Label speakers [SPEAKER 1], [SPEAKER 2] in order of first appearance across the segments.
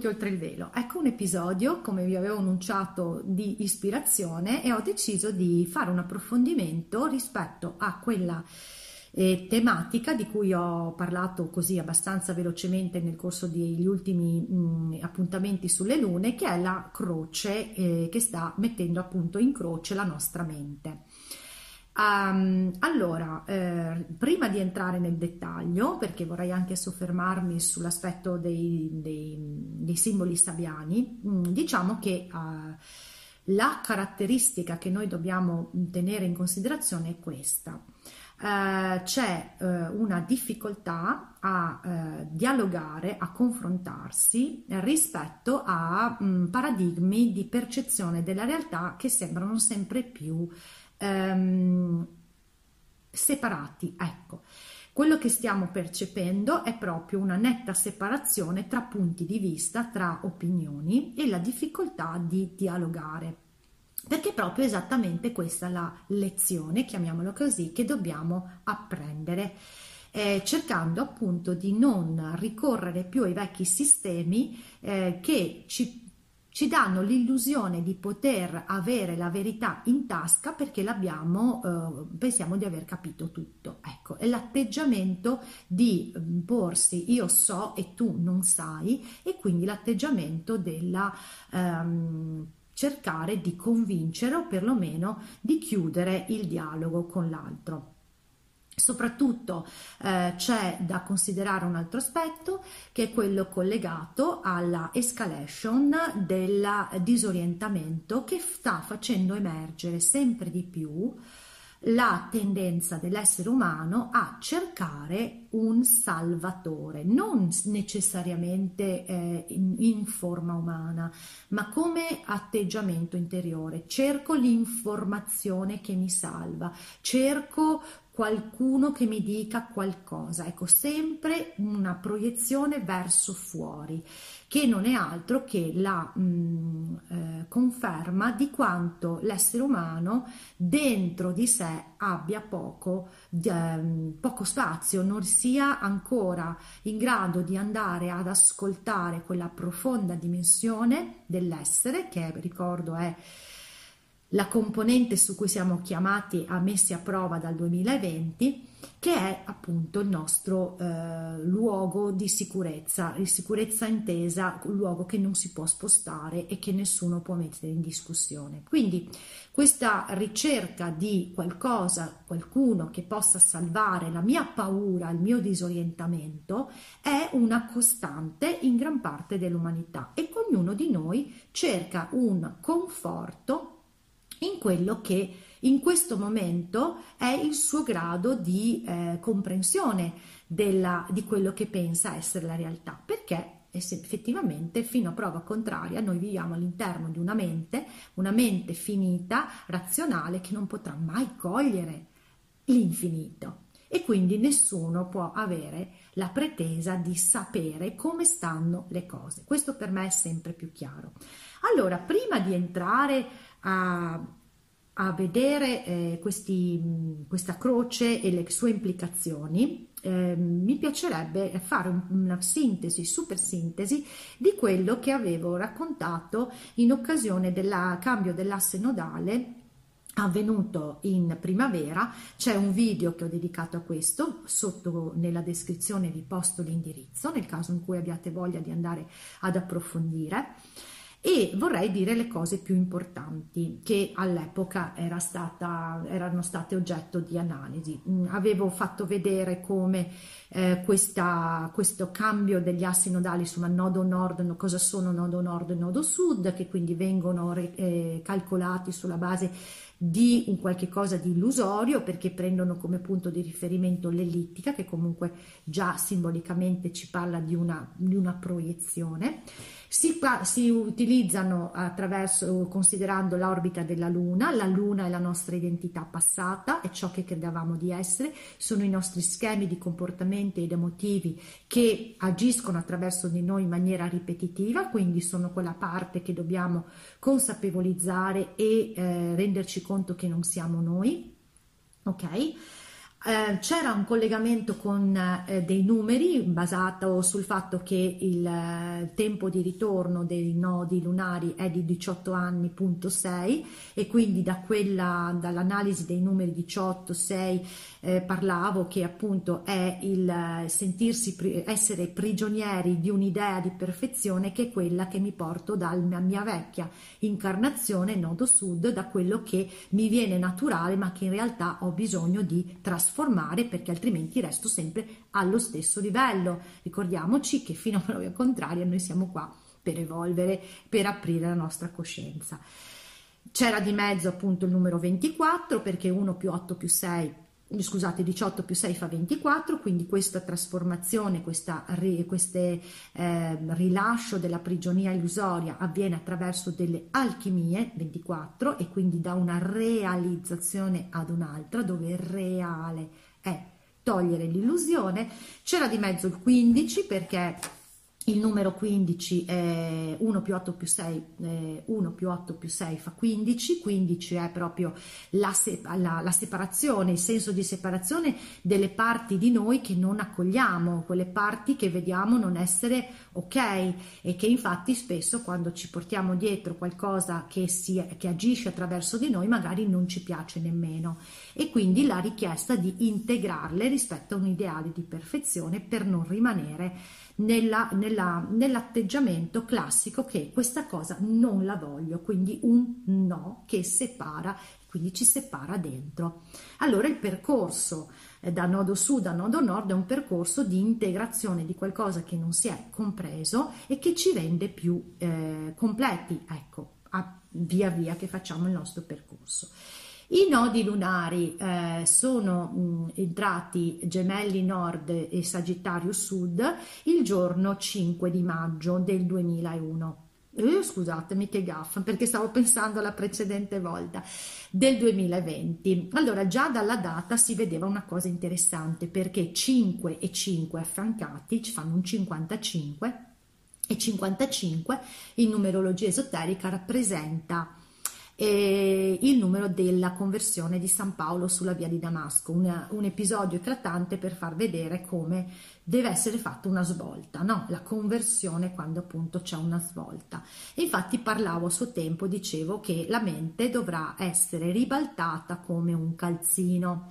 [SPEAKER 1] Benvenuti oltre il velo. Ecco un episodio, come vi avevo annunciato, di ispirazione e ho deciso di fare un approfondimento rispetto a quella eh, tematica di cui ho parlato così abbastanza velocemente nel corso degli ultimi mh, appuntamenti sulle lune, che è la croce eh, che sta mettendo appunto in croce la nostra mente. Um, allora, eh, prima di entrare nel dettaglio, perché vorrei anche soffermarmi sull'aspetto dei, dei, dei simboli sabiani, mh, diciamo che uh, la caratteristica che noi dobbiamo tenere in considerazione è questa. Uh, c'è uh, una difficoltà a uh, dialogare, a confrontarsi rispetto a um, paradigmi di percezione della realtà che sembrano sempre più um, separati. Ecco, quello che stiamo percependo è proprio una netta separazione tra punti di vista, tra opinioni e la difficoltà di dialogare perché è proprio esattamente questa la lezione, chiamiamola così, che dobbiamo apprendere. Eh, cercando appunto di non ricorrere più ai vecchi sistemi eh, che ci ci danno l'illusione di poter avere la verità in tasca perché l'abbiamo, eh, pensiamo di aver capito tutto. Ecco, è l'atteggiamento di mm, porsi io so e tu non sai e quindi l'atteggiamento della ehm, cercare di convincere o perlomeno di chiudere il dialogo con l'altro. Soprattutto eh, c'è da considerare un altro aspetto che è quello collegato alla escalation del disorientamento che sta facendo emergere sempre di più la tendenza dell'essere umano a cercare un salvatore, non necessariamente eh, in, in, forma umana, ma come atteggiamento interiore. Cerco l'informazione che mi salva, cerco qualcuno che mi dica qualcosa, ecco sempre una proiezione verso fuori che non è altro che la mh, mm, eh, conferma di quanto l'essere umano dentro di sé abbia poco, eh, poco spazio, non sia ancora in grado di andare ad ascoltare quella profonda dimensione dell'essere che ricordo è la componente su cui siamo chiamati a messi a prova dal 2020, che è appunto il nostro eh, luogo di sicurezza, di sicurezza intesa, un luogo che non si può spostare e che nessuno può mettere in discussione. Quindi questa ricerca di qualcosa, qualcuno che possa salvare la mia paura, il mio disorientamento, è una costante in gran parte dell'umanità e ognuno di noi cerca un conforto in quello che in questo momento è il suo grado di eh, comprensione della, di quello che pensa essere la realtà, perché effettivamente fino a prova contraria noi viviamo all'interno di una mente, una mente finita, razionale, che non potrà mai cogliere l'infinito e quindi nessuno può avere la pretesa di sapere come stanno le cose. Questo per me è sempre più chiaro. Allora, prima di entrare a, a vedere eh, questi, questa croce e le sue implicazioni, eh, mi piacerebbe fare una sintesi, super sintesi di quello che avevo raccontato in occasione del cambio dell'asse nodale avvenuto in primavera. C'è un video che ho dedicato a questo sotto nella descrizione vi posto l'indirizzo nel caso in cui abbiate voglia di andare ad approfondire e vorrei dire le cose più importanti che all'epoca era stata, erano state oggetto di analisi. Mm, avevo fatto vedere come eh, questa, questo cambio degli assi nodali su nodo nord, cosa sono nodo nord e nodo sud, che quindi vengono eh, calcolati sulla base di un qualche cosa di illusorio perché prendono come punto di riferimento l'ellittica che comunque già simbolicamente ci parla di una, di una proiezione si, si utilizzano attraverso, considerando l'orbita della Luna, la Luna è la nostra identità passata, è ciò che credevamo di essere, sono i nostri schemi di comportamenti ed emotivi che agiscono attraverso di noi in maniera ripetitiva, quindi sono quella parte che dobbiamo consapevolizzare e eh, renderci conto che non siamo noi. Ok? Eh, c'era un collegamento con eh, dei numeri basato sul fatto che il eh, tempo di ritorno dei nodi lunari è di 18 anni, punto 6 e quindi da quella, dall'analisi dei numeri 18, 6 eh, parlavo che appunto è il eh, sentirsi, essere prigionieri di un'idea di perfezione che è quella che mi porto dalla mia vecchia incarnazione nodo sud, da quello che mi viene naturale ma che in realtà ho bisogno di trasformare perché altrimenti resto sempre allo stesso livello. Ricordiamoci che fino a prova contraria noi siamo qua per evolvere, per aprire la nostra coscienza. C'era di mezzo appunto il numero 24 perché 1 più 8 più 6 scusate 18 più 6 fa 24 quindi questa trasformazione questo eh, rilascio della prigionia illusoria avviene attraverso delle alchimie 24 e quindi da una realizzazione ad un'altra dove il reale è togliere l'illusione. C'era di mezzo il 15 perché il numero 15 è 1 più 8 più 6, eh, 1 più 8 più 6 fa 15, 15 è proprio la, se- la, la, separazione, il senso di separazione delle parti di noi che non accogliamo, quelle parti che vediamo non essere ok e che infatti spesso quando ci portiamo dietro qualcosa che, si, che agisce attraverso di noi magari non ci piace nemmeno. E quindi la richiesta di integrarle rispetto a un ideale di perfezione per non rimanere nella, nella, nell'atteggiamento classico che questa cosa non la voglio, quindi un no che separa, quindi ci separa dentro. Allora il percorso eh, da nodo sud a nodo nord è un percorso di integrazione di qualcosa che non si è compreso e che ci rende più eh, completi, ecco, a, via via che facciamo il nostro percorso. I nodi lunari eh, sono mh, entrati gemelli nord e sagittario sud il giorno 5 di maggio del 2001. Eh, scusatemi che gaffa perché stavo pensando alla precedente volta del 2020 allora già dalla data si vedeva una cosa interessante perché 5 e 5 affiancati ci fanno un 55 e 55 in numerologia esoterica rappresenta eh, il numero della conversione di San Paolo sulla via di Damasco, un, un episodio eclatante per far vedere come deve essere fatta una svolta, no? la conversione quando appunto c'è una svolta. E infatti parlavo a suo tempo, dicevo che la mente dovrà essere ribaltata come un calzino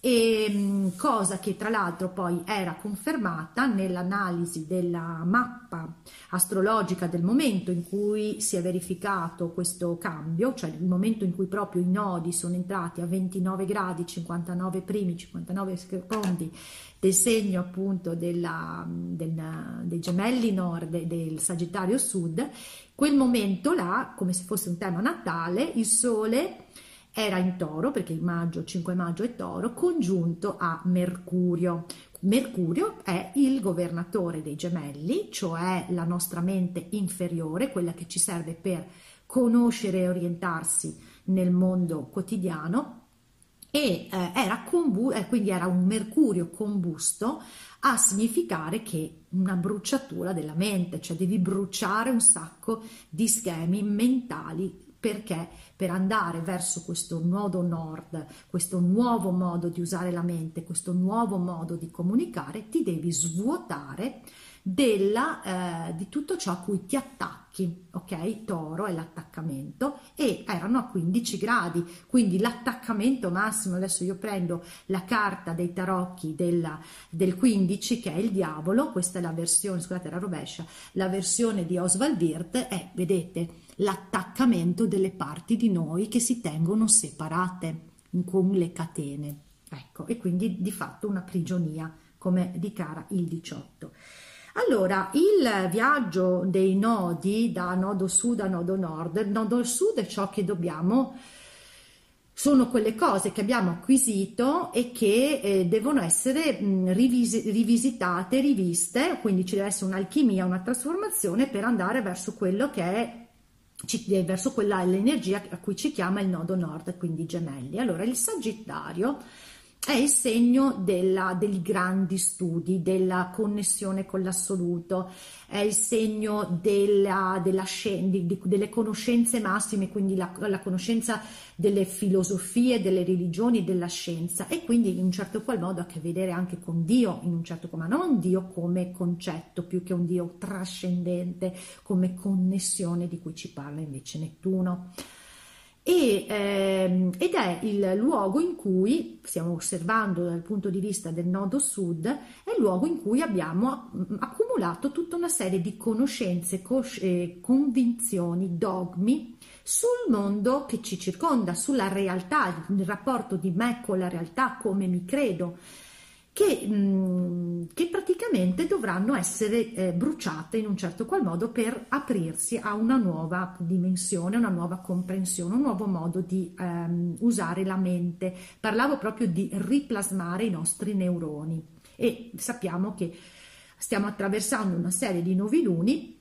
[SPEAKER 1] e mm, cosa che tra l'altro poi era confermata nell'analisi della mappa astrologica del momento in cui si è verificato questo cambio, cioè il momento in cui proprio i nodi sono entrati a 29 gradi, 59 primi, 59 secondi del segno appunto della, del, dei gemelli nord e del Sagittario sud, quel momento là, come se fosse un tema natale, il sole era in toro, perché il maggio, 5 maggio è toro, congiunto a Mercurio. Mercurio è il governatore dei gemelli, cioè la nostra mente inferiore, quella che ci serve per conoscere e orientarsi nel mondo quotidiano e eh, era combu- eh, quindi era un mercurio combusto a significare che una bruciatura della mente, cioè devi bruciare un sacco di schemi mentali perché per andare verso questo nodo nord, questo nuovo modo di usare la mente, questo nuovo modo di comunicare, ti devi svuotare della, eh, di tutto ciò a cui ti attacchi, ok? Toro è l'attaccamento e erano a 15 gradi, quindi l'attaccamento massimo, adesso io prendo la carta dei tarocchi della, del 15 che è il diavolo, questa è la versione, scusate la rovescia, la versione di Oswald Wirth è, vedete, l'attaccamento delle parti di noi che si tengono separate con le catene, ecco, e quindi di fatto una prigionia come dichiara il 18. Allora, il viaggio dei nodi da nodo sud a nodo nord, nodo sud è ciò che dobbiamo, sono quelle cose che abbiamo acquisito e che eh, devono essere mh, rivis- rivisitate, riviste, quindi ci deve essere un'alchimia, una trasformazione per andare verso quello che è verso quella l'energia a cui ci chiama il nodo nord, quindi gemelli. Allora, il Sagittario è il segno della, dei grandi studi, della connessione con l'assoluto, è il segno della, della di, delle conoscenze massime, quindi la, la, conoscenza delle filosofie, delle religioni, della scienza. E quindi in un certo qual modo ha a che vedere anche con Dio, in un certo ma non Dio come concetto più che un Dio trascendente, come connessione di cui ci parla invece Nettuno e, ehm, ed è il luogo in cui, stiamo osservando dal punto di vista del nodo sud, è il luogo in cui abbiamo mm, accumulato tutta una serie di conoscenze, cos- eh, convinzioni, dogmi sul mondo che ci circonda, sulla realtà, il rapporto di me con la realtà, come mi credo che, mh, che praticamente dovranno essere eh, bruciate in un certo qual modo per aprirsi a una nuova dimensione, una nuova comprensione, un nuovo modo di ehm, usare la mente. Parlavo proprio di riplasmare i nostri neuroni e sappiamo che stiamo attraversando una serie di nuovi luni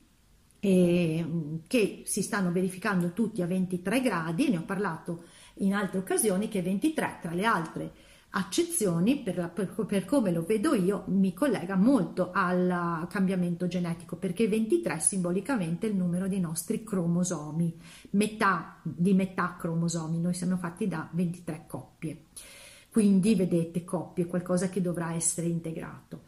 [SPEAKER 1] che si stanno verificando tutti a 23 gradi, ne ho parlato in altre occasioni che 23 tra le altre accezioni, per, la, per, per, come lo vedo io, mi collega molto al cambiamento genetico, perché 23 simbolicamente è il numero dei nostri cromosomi, metà di metà cromosomi, noi siamo fatti da 23 coppie. Quindi vedete coppie, qualcosa che dovrà essere integrato.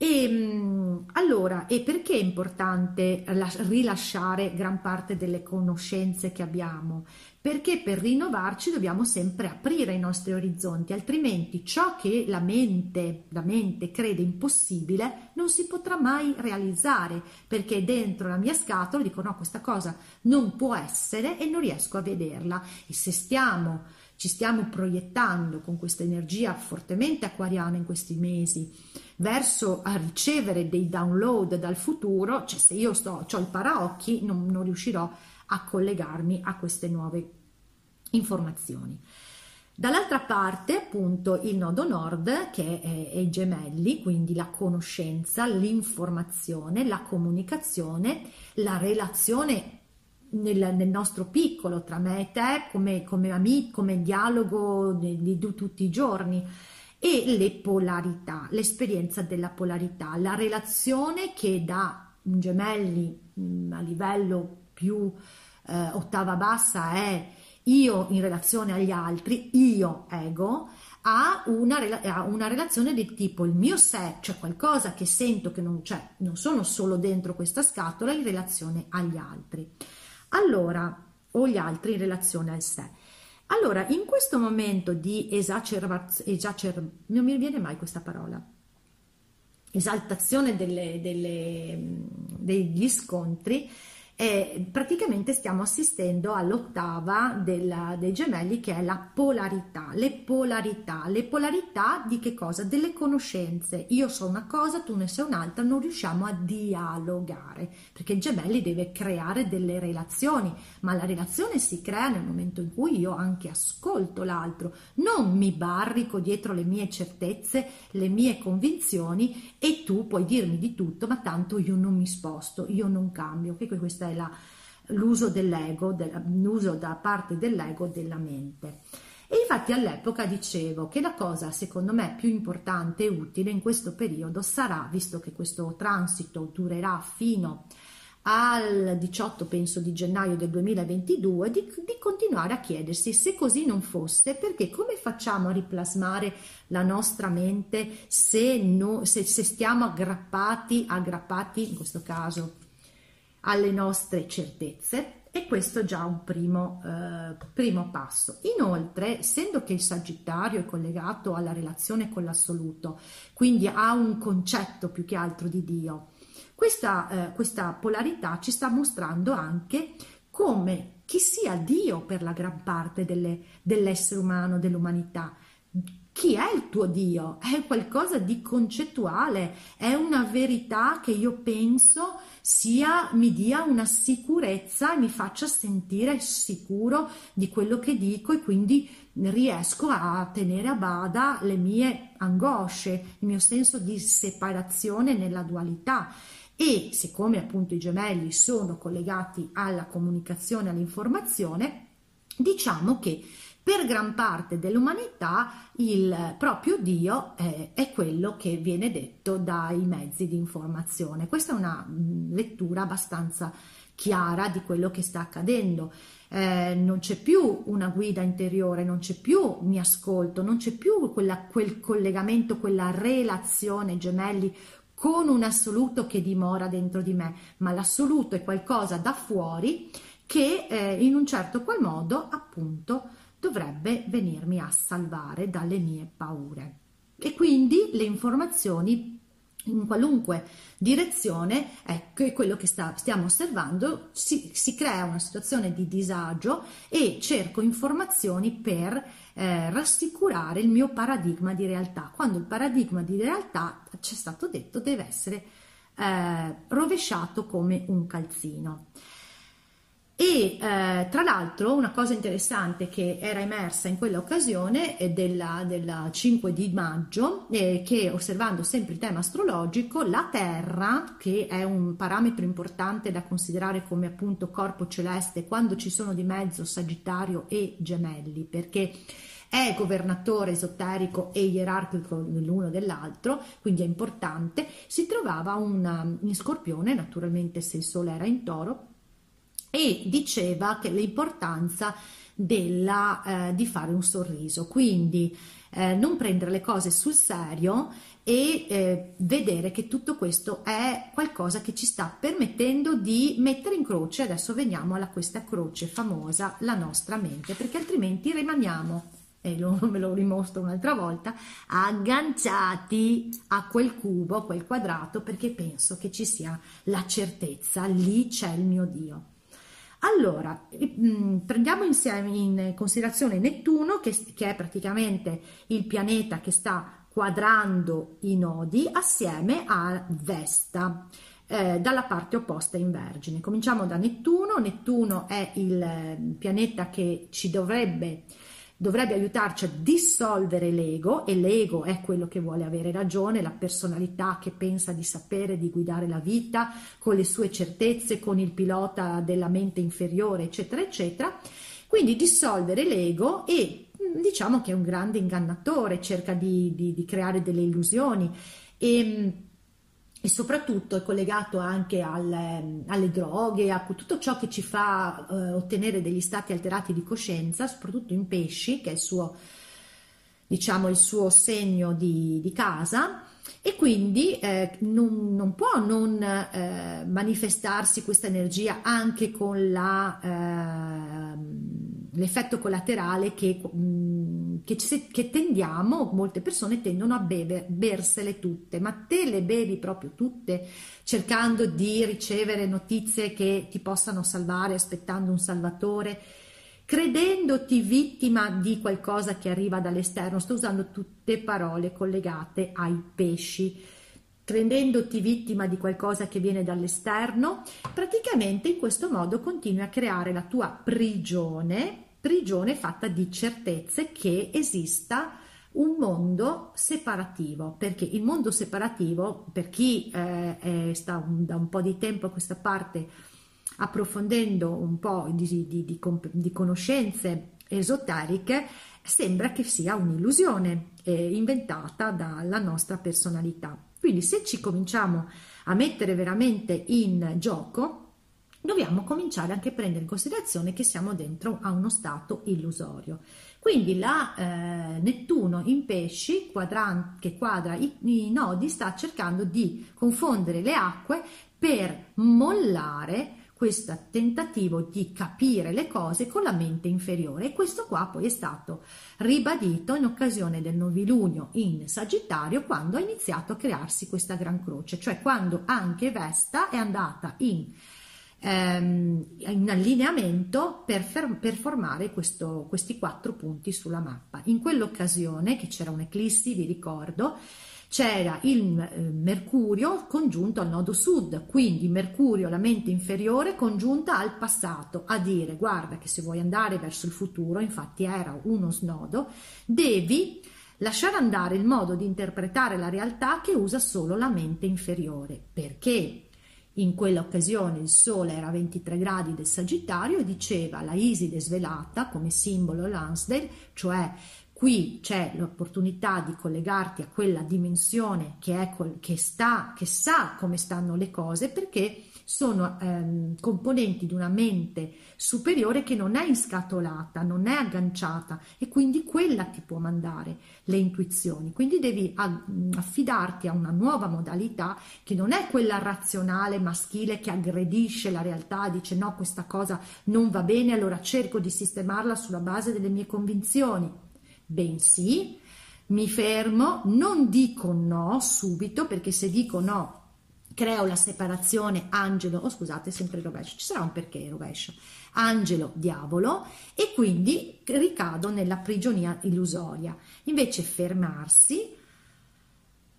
[SPEAKER 1] E mm, allora, e perché è importante rilasciare gran parte delle conoscenze che abbiamo? Perché per rinnovarci dobbiamo sempre aprire i nostri orizzonti, altrimenti ciò che la mente, la mente crede impossibile non si potrà mai realizzare, perché dentro la mia scatola dico no, questa cosa non può essere e non riesco a vederla. E se stiamo ci stiamo proiettando con questa energia fortemente acquariana in questi mesi verso a ricevere dei download dal futuro, cioè se io sto, ho il paraocchi non, non riuscirò a collegarmi a queste nuove informazioni. Dall'altra parte, appunto, il nodo nord, che è, i gemelli, quindi la conoscenza, l'informazione, la comunicazione, la relazione nel, nel, nostro piccolo tra me e te come, come amico, come dialogo di, tutti i giorni e le polarità, l'esperienza della polarità, la relazione che da gemelli mm, a livello più eh, ottava bassa è io in relazione agli altri, io ego, ha una, ha una, relazione del tipo il mio sé, cioè qualcosa che sento che non c'è, non sono solo dentro questa scatola in relazione agli altri. Allora, o gli altri in relazione al sé. Allora, in questo momento di esacerbazione, esacer, non mi viene mai questa parola, esaltazione delle, delle, degli scontri, e praticamente stiamo assistendo all'ottava della, dei gemelli che è la polarità, le polarità, le polarità di che cosa? Delle conoscenze. Io so una cosa, tu ne sai un'altra, non riusciamo a dialogare, perché il gemelli deve creare delle relazioni, ma la relazione si crea nel momento in cui io anche ascolto l'altro, non mi barrico dietro le mie certezze, le mie convinzioni e tu puoi dirmi di tutto, ma tanto io non mi sposto, io non cambio, che questa è la, l'uso dell'ego, l'uso da parte dell'ego della mente. E infatti all'epoca dicevo che la cosa secondo me più importante e utile in questo periodo sarà, visto che questo transito durerà fino al 18 penso di gennaio del 2022 di, di, continuare a chiedersi se così non fosse perché come facciamo a riplasmare la nostra mente se, no, se, se stiamo aggrappati aggrappati in questo caso alle nostre certezze e questo è già un primo, eh, primo passo. Inoltre, essendo che il Sagittario è collegato alla relazione con l'assoluto, quindi ha un concetto più che altro di Dio, questa, eh, questa polarità ci sta mostrando anche come chi sia Dio per la gran parte delle, dell'essere umano, dell'umanità. Chi è il tuo Dio? È qualcosa di concettuale, è una verità che io penso sia mi dia una sicurezza e mi faccia sentire sicuro di quello che dico e quindi riesco a tenere a bada le mie angosce, il mio senso di separazione nella dualità e siccome appunto i gemelli sono collegati alla comunicazione, all'informazione, diciamo che per gran parte dell'umanità il proprio Dio è, è, quello che viene detto dai mezzi di informazione. Questa è una mm, lettura abbastanza chiara di quello che sta accadendo. Eh, non c'è più una guida interiore, non c'è più mi ascolto, non c'è più quella, quel collegamento, quella relazione gemelli con un assoluto che dimora dentro di me, ma l'assoluto è qualcosa da fuori che eh, in un certo qual modo appunto dovrebbe venirmi a salvare dalle mie paure. E quindi le informazioni in qualunque direzione, ecco, è quello che sta, stiamo osservando, si, si, crea una situazione di disagio e cerco informazioni per eh, rassicurare il mio paradigma di realtà, quando il paradigma di realtà, ci è stato detto, deve essere eh, rovesciato come un calzino. E eh, tra l'altro una cosa interessante che era emersa in quell'occasione della, della 5 di maggio, eh, che osservando sempre il tema astrologico, la Terra, che è un parametro importante da considerare come appunto corpo celeste quando ci sono di mezzo Sagittario e Gemelli, perché è governatore esoterico e ierarchico l'uno dell'altro, quindi è importante, si trovava una, in Scorpione, naturalmente se il Sole era in Toro, e diceva che l'importanza della, eh, di fare un sorriso, quindi eh, non prendere le cose sul serio e eh, vedere che tutto questo è qualcosa che ci sta permettendo di mettere in croce, adesso veniamo a questa croce famosa, la nostra mente, perché altrimenti rimaniamo e lo, me lo rimostro un'altra volta, agganciati a quel cubo, a quel quadrato, perché penso che ci sia la certezza, lì c'è il mio Dio. Allora, mm, prendiamo insieme in considerazione Nettuno, che, che è praticamente il pianeta che sta quadrando i nodi assieme a Vesta. Eh, dalla parte opposta in Vergine. Cominciamo da Nettuno. Nettuno è il eh, pianeta che ci dovrebbe dovrebbe aiutarci a dissolvere l'ego e l'ego è quello che vuole avere ragione, la personalità che pensa di sapere, di guidare la vita con le sue certezze, con il pilota della mente inferiore, eccetera, eccetera. Quindi dissolvere l'ego e mm, diciamo che è un grande ingannatore, cerca di, di, di creare delle illusioni e mm, e soprattutto è collegato anche al, alle droghe, a tutto ciò che ci fa eh, ottenere degli stati alterati di coscienza, soprattutto in pesci, che è il suo, diciamo, il suo segno di, di casa, e quindi eh, non, non, può non eh, manifestarsi questa energia anche con la, eh, l'effetto collaterale che, mm, che, che, tendiamo, molte persone tendono a bere, bersele tutte, ma te le bevi proprio tutte cercando di ricevere notizie che ti possano salvare, aspettando un salvatore? Credendoti vittima di qualcosa che arriva dall'esterno, sto usando tutte parole collegate ai pesci, credendoti vittima di qualcosa che viene dall'esterno, praticamente in questo modo continui a creare la tua prigione, prigione fatta di certezze che esista un mondo separativo, perché il mondo separativo, per chi eh, sta un, da un po' di tempo a questa parte approfondendo un po' di, di, di, di conoscenze esoteriche, sembra che sia un'illusione eh, inventata dalla nostra personalità. Quindi se ci cominciamo a mettere veramente in gioco, dobbiamo cominciare anche a prendere in considerazione che siamo dentro a uno stato illusorio. Quindi la eh, Nettuno in pesci, quadran- che quadra i, i nodi, sta cercando di confondere le acque per mollare questo tentativo di capire le cose con la mente inferiore e questo qua poi è stato ribadito in occasione del novilunio in Sagittario quando ha iniziato a crearsi questa gran croce, cioè quando anche Vesta è andata in ehm, in allineamento per, fer- per formare questo, questi quattro punti sulla mappa. In quell'occasione, che c'era un'eclissi, vi ricordo, c'era il eh, Mercurio congiunto al nodo sud, quindi Mercurio, la mente inferiore, congiunta al passato, a dire guarda che se vuoi andare verso il futuro, infatti era uno snodo, devi lasciare andare il modo di interpretare la realtà che usa solo la mente inferiore, perché in quell'occasione il Sole era a 23 gradi del Sagittario e diceva la Iside svelata come simbolo Lansdale, cioè qui c'è l'opportunità di collegarti a quella dimensione che, è, che, sta, che sa come stanno le cose perché sono ehm, componenti di una mente superiore che non è inscatolata, non è agganciata e quindi quella ti può mandare le intuizioni. Quindi devi affidarti a una nuova modalità che non è quella razionale maschile che aggredisce la realtà, dice no, questa cosa non va bene, allora cerco di sistemarla sulla base delle mie convinzioni. Bensì, mi fermo, non dico no subito, perché se dico no creo la separazione angelo, oh scusate, sempre il rovescio, ci sarà un perché il rovescio, angelo, diavolo, e quindi ricado nella prigionia illusoria. Invece fermarsi,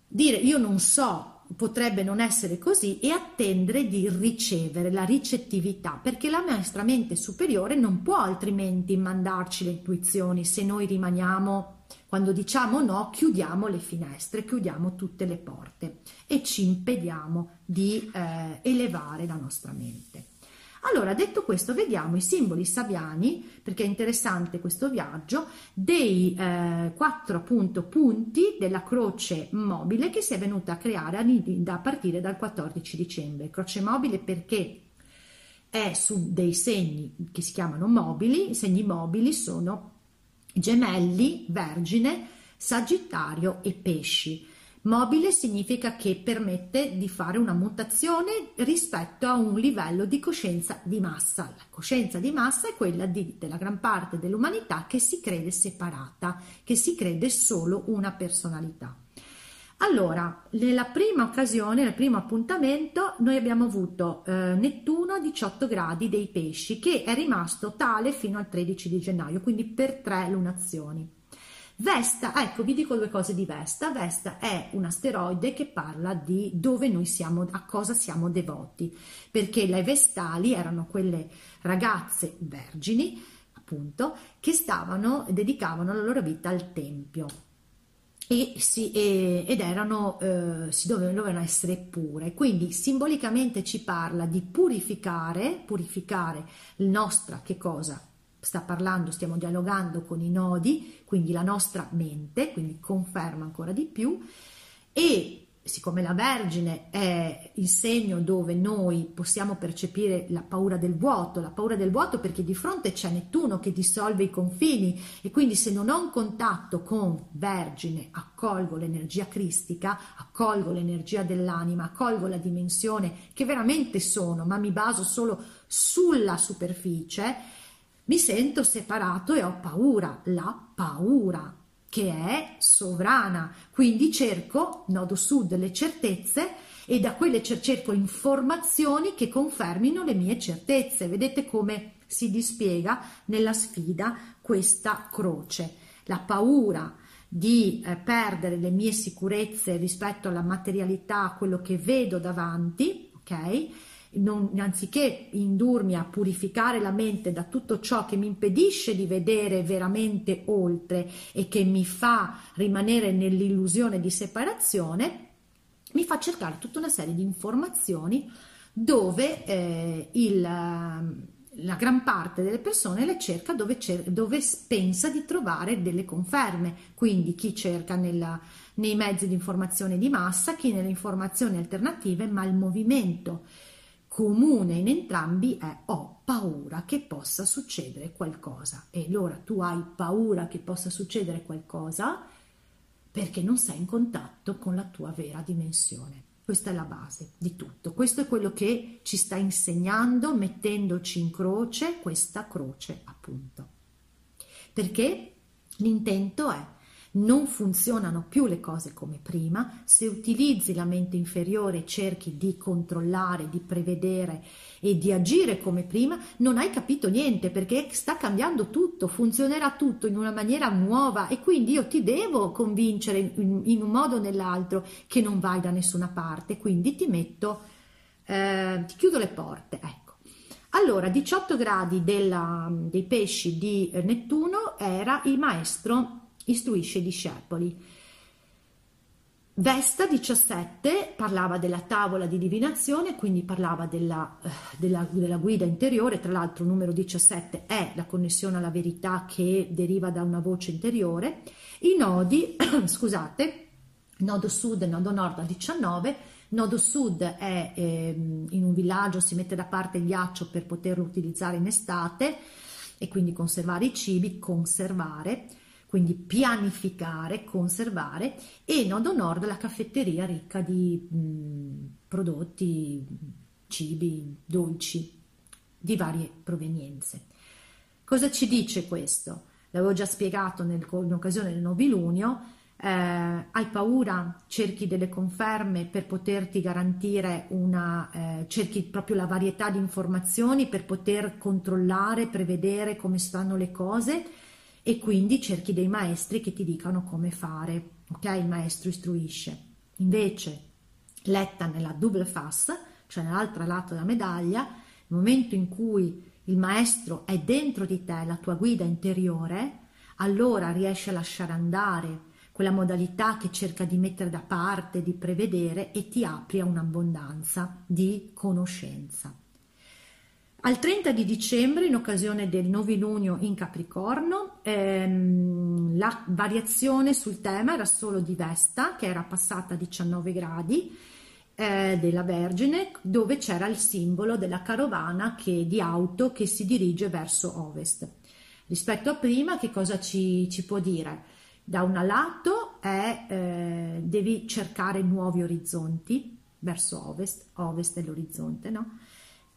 [SPEAKER 1] dire io non so, potrebbe non essere così, e attendere di ricevere la ricettività, perché la nostra mente superiore non può altrimenti mandarci le intuizioni se noi rimaniamo quando diciamo no, chiudiamo le finestre, chiudiamo tutte le porte e ci impediamo di eh, elevare la nostra mente. Allora, detto questo, vediamo i simboli sabbiani, perché è interessante questo viaggio, dei eh, quattro appunto punti della croce mobile che si è venuta a creare a partire dal 14 dicembre. Croce mobile perché è su dei segni che si chiamano mobili, i segni mobili sono gemelli, vergine, sagittario e pesci. Mobile significa che permette di fare una mutazione rispetto a un livello di coscienza di massa. La coscienza di massa è quella di, della gran parte dell'umanità che si crede separata, che si crede solo una personalità. Allora, nella prima occasione, nel primo appuntamento, noi abbiamo avuto eh, Nettuno a 18 gradi dei pesci, che è rimasto tale fino al 13 di gennaio, quindi per tre lunazioni. Vesta, ecco, vi dico due cose di Vesta. Vesta è un asteroide che parla di dove noi siamo, a cosa siamo devoti, perché le Vestali erano quelle ragazze vergini, appunto, che stavano, dedicavano la loro vita al tempio e si, e, ed erano, eh, si dovevano, dovevano essere pure. Quindi simbolicamente ci parla di purificare, purificare il nostro, che cosa? Sta parlando, stiamo dialogando con i nodi, quindi la nostra mente, quindi conferma ancora di più, e siccome la Vergine è il segno dove noi possiamo percepire la paura del vuoto, la paura del vuoto perché di fronte c'è Nettuno che dissolve i confini e quindi se non ho un contatto con Vergine accolgo l'energia cristica, accolgo l'energia dell'anima, accolgo la dimensione che veramente sono, ma mi baso solo sulla superficie, mi sento separato e ho paura, la paura che è sovrana. Quindi cerco, nodo sud, le certezze e da quelle cerco informazioni che confermino le mie certezze. Vedete come si dispiega nella sfida questa croce. La paura di eh, perdere le mie sicurezze rispetto alla materialità, a quello che vedo davanti, ok? Non, anziché indurmi a purificare la mente da tutto ciò che mi impedisce di vedere veramente oltre e che mi fa rimanere nell'illusione di separazione, mi fa cercare tutta una serie di informazioni dove eh, il, la gran parte delle persone le cerca dove, cer- dove, pensa di trovare delle conferme, quindi chi cerca nella, nei mezzi di informazione di massa, chi nelle informazioni alternative, ma il movimento comune in entrambi è ho paura che possa succedere qualcosa. E allora tu hai paura che possa succedere qualcosa perché non sei in contatto con la tua vera dimensione. Questa è la base di tutto. Questo è quello che ci sta insegnando mettendoci in croce questa croce, appunto. Perché l'intento è non funzionano più le cose come prima, se utilizzi la mente inferiore e cerchi di controllare, di prevedere e di agire come prima, non hai capito niente perché sta cambiando tutto, funzionerà tutto in una maniera nuova e quindi io ti devo convincere in, in un modo o nell'altro che non vai da nessuna parte, quindi ti metto, eh, ti chiudo le porte, ecco. Allora, 18 gradi della, dei pesci di Nettuno era il maestro istruisce i discepoli. Vesta 17 parlava della tavola di divinazione, quindi parlava della, eh, della, della, guida interiore, tra l'altro il numero 17 è la connessione alla verità che deriva da una voce interiore. I nodi, scusate, nodo sud e nodo nord a 19, nodo sud è eh, in un villaggio, si mette da parte il ghiaccio per poterlo utilizzare in estate e quindi conservare i cibi, conservare quindi pianificare, conservare e nodo nord la caffetteria ricca di mh, prodotti, cibi, dolci di varie provenienze. Cosa ci dice questo? L'avevo già spiegato nel, in occasione del nobilunio, eh, hai paura, cerchi delle conferme per poterti garantire una, eh, cerchi proprio la varietà di informazioni per poter controllare, prevedere come stanno le cose e quindi cerchi dei maestri che ti dicano come fare, ok? Il maestro istruisce. Invece, letta nella double face, cioè nell'altro lato della medaglia, nel momento in cui il maestro è dentro di te, la tua guida interiore, allora riesci a lasciare andare quella modalità che cerca di mettere da parte, di prevedere e ti apri a un'abbondanza di conoscenza. Al 30 di dicembre, in occasione del novilunio in Capricorno, ehm, la variazione sul tema era solo di Vesta, che era passata a 19 gradi, eh, della Vergine, dove c'era il simbolo della carovana che, di auto che si dirige verso ovest. Rispetto a prima, che cosa ci, ci può dire? Da un lato è, eh, devi cercare nuovi orizzonti verso ovest, ovest è l'orizzonte, no?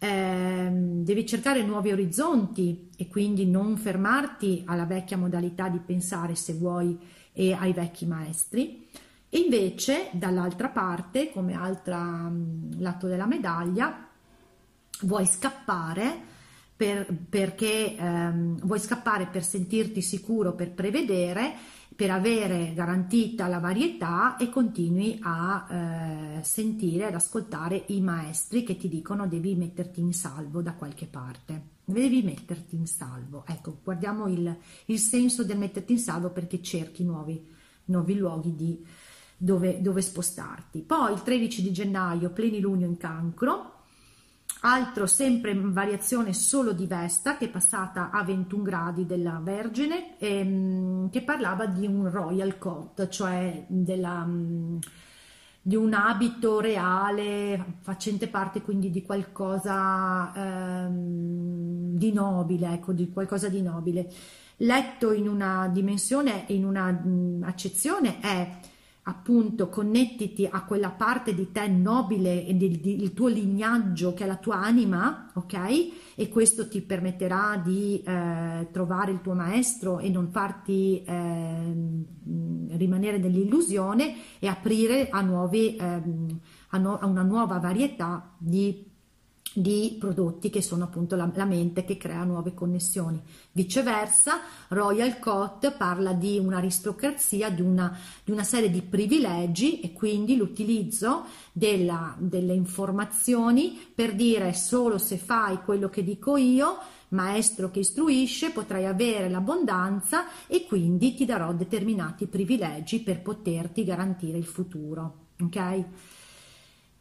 [SPEAKER 1] Eh, devi cercare nuovi orizzonti e quindi non fermarti alla vecchia modalità di pensare se vuoi e ai vecchi maestri. E invece dall'altra parte, come altro mm, lato della medaglia, vuoi scappare per, perché ehm, vuoi scappare per sentirti sicuro, per prevedere per avere garantita la varietà e continui a eh, sentire, ad ascoltare i maestri che ti dicono devi metterti in salvo da qualche parte. Devi metterti in salvo. Ecco, guardiamo il, il senso del metterti in salvo perché cerchi nuovi, nuovi luoghi di, dove, dove spostarti. Poi il 13 di gennaio, plenilunio in cancro, altro sempre in variazione solo di Vesta che è passata a 21 gradi della Vergine ehm, che parlava di un royal coat cioè della, mm, di un abito reale facente parte quindi di qualcosa ehm, di nobile ecco di qualcosa di nobile. Letto in una dimensione in una mh, mm, accezione è appunto connettiti a quella parte di te nobile e del, del, tuo lignaggio che è la tua anima, ok? E questo ti permetterà di eh, trovare il tuo maestro e non farti eh, rimanere nell'illusione e aprire a, nuovi, eh, a, no, a una nuova varietà di di prodotti che sono appunto la, la, mente che crea nuove connessioni. Viceversa, Royal Coat parla di un'aristocrazia, di una, di una serie di privilegi e quindi l'utilizzo della, delle informazioni per dire solo se fai quello che dico io, maestro che istruisce, potrai avere l'abbondanza e quindi ti darò determinati privilegi per poterti garantire il futuro. Ok?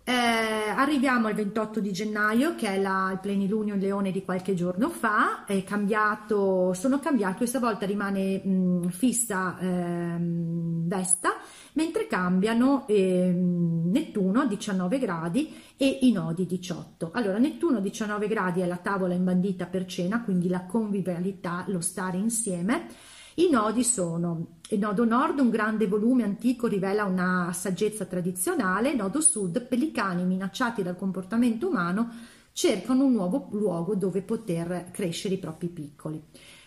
[SPEAKER 1] Eh, arriviamo al 28 di gennaio, che è la, il plenilunio leone di qualche giorno fa, cambiato, sono cambiati, questa volta rimane mh, fissa eh, Vesta, mentre cambiano eh, Nettuno a 19 gradi e i nodi 18. Allora, Nettuno 19 gradi è la tavola imbandita per cena, quindi la convivialità, lo stare insieme i nodi sono il nodo nord, un grande volume antico rivela una saggezza tradizionale, nodo sud, pellicani minacciati dal comportamento umano cercano un nuovo luogo dove poter crescere i propri piccoli.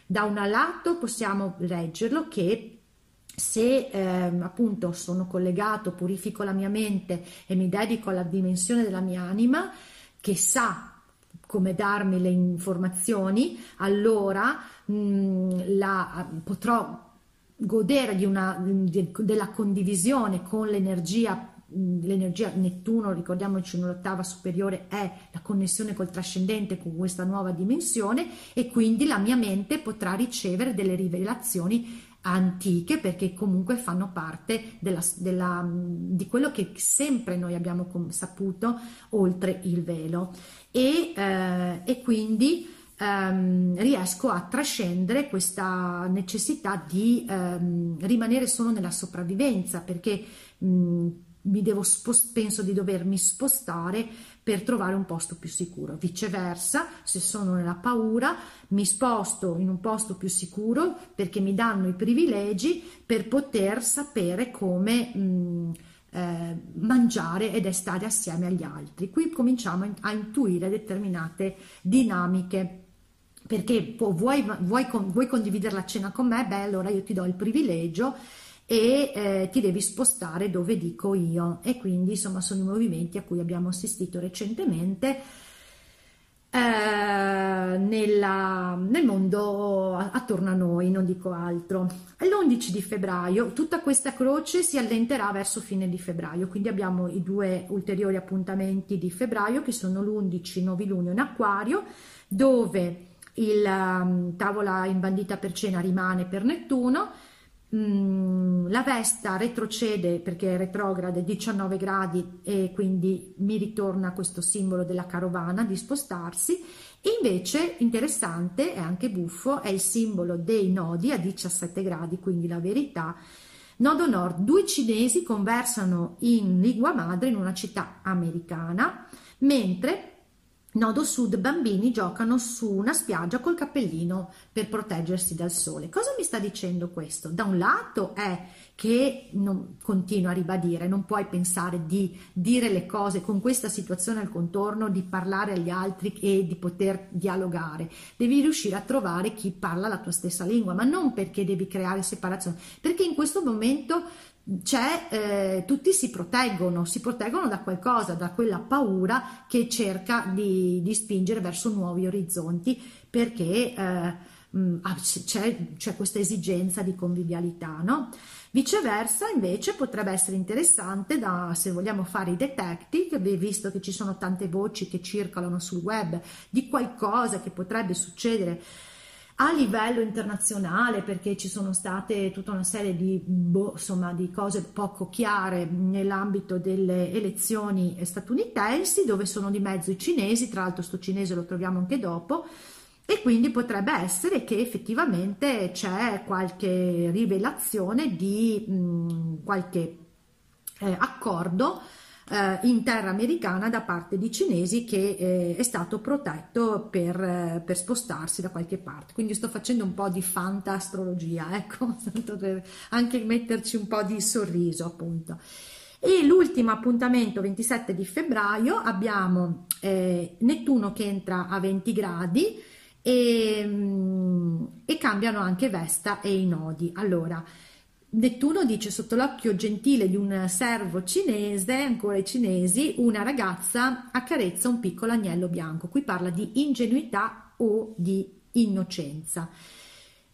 [SPEAKER 1] Da un lato possiamo leggerlo che se eh, appunto sono collegato, purifico la mia mente e mi dedico alla dimensione della mia anima che sa come darmi le informazioni, allora mh, mm, la, potrò godere di una, di, della condivisione con l'energia mm, l'energia Nettuno, ricordiamoci un'ottava superiore è la connessione col trascendente con questa nuova dimensione e quindi la mia mente potrà ricevere delle rivelazioni antiche perché comunque fanno parte della, della, mm, di quello che sempre noi abbiamo saputo oltre il velo e, eh, e quindi ehm, riesco a trascendere questa necessità di ehm, rimanere solo nella sopravvivenza perché mh, spost- penso di dovermi spostare per trovare un posto più sicuro. Viceversa, se sono nella paura, mi sposto in un posto più sicuro perché mi danno i privilegi per poter sapere come mh, eh, mangiare ed è stare assieme agli altri. Qui cominciamo a intuire determinate dinamiche perché vuoi, vuoi, vuoi, condividere la cena con me? Beh, allora io ti do il privilegio e eh, ti devi spostare dove dico io. E quindi, insomma, sono i movimenti a cui abbiamo assistito recentemente eh, nella, nel mondo attorno a noi, non dico altro. L'11 di febbraio tutta questa croce si allenterà verso fine di febbraio, quindi abbiamo i due ulteriori appuntamenti di febbraio che sono l'11 novilunio in acquario dove il um, tavola imbandita per cena rimane per Nettuno, la Vesta retrocede perché è retrograda 19 gradi e quindi mi ritorna questo simbolo della carovana di spostarsi e invece interessante e anche buffo è il simbolo dei nodi a 17 gradi, quindi la verità. Nodo nord, due cinesi conversano in lingua madre in una città americana, mentre Nodo sud bambini giocano su una spiaggia col cappellino per proteggersi dal sole. Cosa mi sta dicendo questo? Da un lato è che non, continuo a ribadire, non puoi pensare di dire le cose con questa situazione al contorno, di parlare agli altri e di poter dialogare. Devi riuscire a trovare chi parla la tua stessa lingua, ma non perché devi creare separazione, perché in questo momento c'è, eh, tutti si proteggono, si proteggono da qualcosa, da quella paura che cerca di, di spingere verso nuovi orizzonti perché eh, mh, ah, c'è, c'è, questa esigenza di convivialità, no? Viceversa, invece, potrebbe essere interessante da, se vogliamo fare i detective, visto che ci sono tante voci che circolano sul web di qualcosa che potrebbe succedere a livello internazionale perché ci sono state tutta una serie di, boh, insomma, di cose poco chiare nell'ambito delle elezioni statunitensi dove sono di mezzo i cinesi, tra l'altro sto cinese lo troviamo anche dopo e quindi potrebbe essere che effettivamente c'è qualche rivelazione di mh, qualche eh, accordo eh, in terra americana da parte di cinesi che eh, è stato protetto per, eh, per, spostarsi da qualche parte. Quindi sto facendo un po' di fantastrologia, ecco, per anche metterci un po' di sorriso appunto. E l'ultimo appuntamento, 27 di febbraio, abbiamo eh, Nettuno che entra a 20 gradi e, mm, e cambiano anche Vesta e i nodi. Allora, Nettuno dice sotto l'occhio gentile di un servo cinese, ancora i cinesi, una ragazza accarezza un piccolo agnello bianco. Qui parla di ingenuità o di innocenza.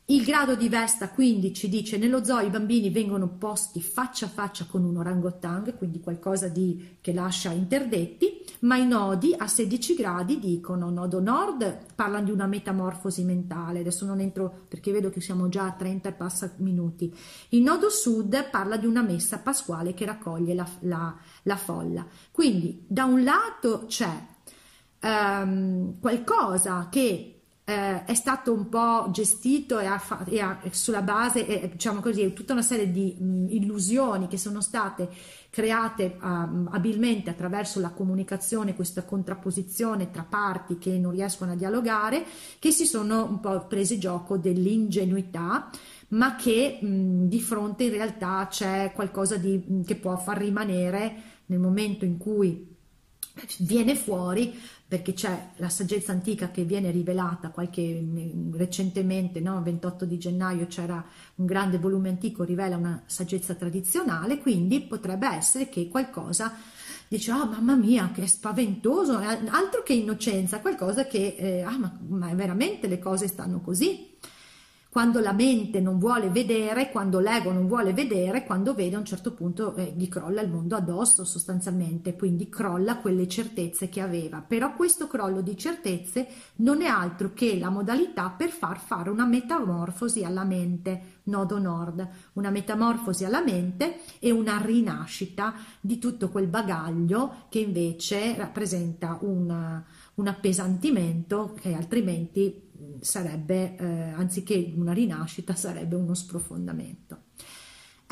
[SPEAKER 1] Il grado di Vesta quindi ci dice nello zoo i bambini vengono posti faccia a faccia con un orangotang, quindi qualcosa di, che lascia interdetti, ma i nodi a 16 gradi dicono nodo nord parlano di una metamorfosi mentale, adesso non entro perché vedo che siamo già a 30 e passa minuti, il nodo sud parla di una messa pasquale che raccoglie la, la, la folla. Quindi da un lato c'è um, qualcosa che eh, è stato un po' gestito e, ha, e ha, sulla base, eh, diciamo così, tutta una serie di mh, illusioni che sono state create um, abilmente attraverso la comunicazione, questa contrapposizione tra parti che non riescono a dialogare, che si sono un po' prese gioco dell'ingenuità ma che mh, di fronte in realtà c'è qualcosa di, mh, che può far rimanere nel momento in cui viene fuori perché c'è la saggezza antica che viene rivelata qualche recentemente, no? il 28 di gennaio c'era un grande volume antico, rivela una saggezza tradizionale, quindi potrebbe essere che qualcosa dice, oh mamma mia, che spaventoso, altro che innocenza, qualcosa che, eh, ah ma, ma veramente le cose stanno così quando la mente non vuole vedere, quando l'ego non vuole vedere, quando vede a un certo punto eh, gli crolla il mondo addosso sostanzialmente, quindi crolla quelle certezze che aveva. Però questo crollo di certezze non è altro che la modalità per far fare una metamorfosi alla mente, nodo nord, una metamorfosi alla mente e una rinascita di tutto quel bagaglio che invece rappresenta un, un appesantimento che altrimenti sarebbe, eh, anziché una rinascita, sarebbe uno sprofondamento.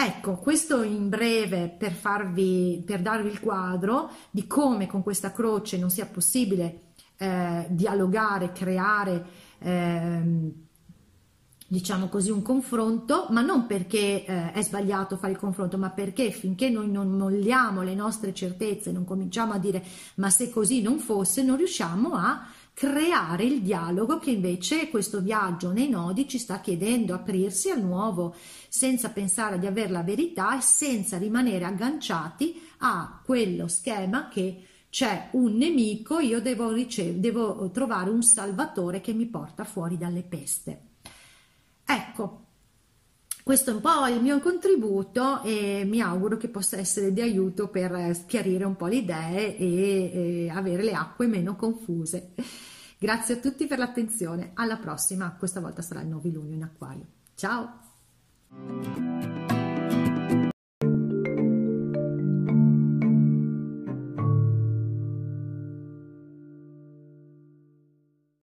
[SPEAKER 1] Ecco, questo in breve per, farvi, per darvi il quadro di come con questa croce non sia possibile eh, dialogare, creare, eh, diciamo così, un confronto, ma non perché eh, è sbagliato fare il confronto, ma perché finché noi non molliamo le nostre certezze, non cominciamo a dire ma se così non fosse, non riusciamo a creare il dialogo che invece questo viaggio nei nodi ci sta chiedendo, aprirsi al nuovo, senza pensare di avere la verità e senza rimanere agganciati a quello schema che c'è un nemico, io devo, ricev- devo trovare un salvatore che mi porta fuori dalle peste. Ecco, questo è un po' il mio contributo e mi auguro che possa essere di aiuto per chiarire un po' le idee e, e avere le acque meno confuse. Grazie a tutti per l'attenzione, alla prossima, questa volta sarà il 9 luglio in acquario. Ciao!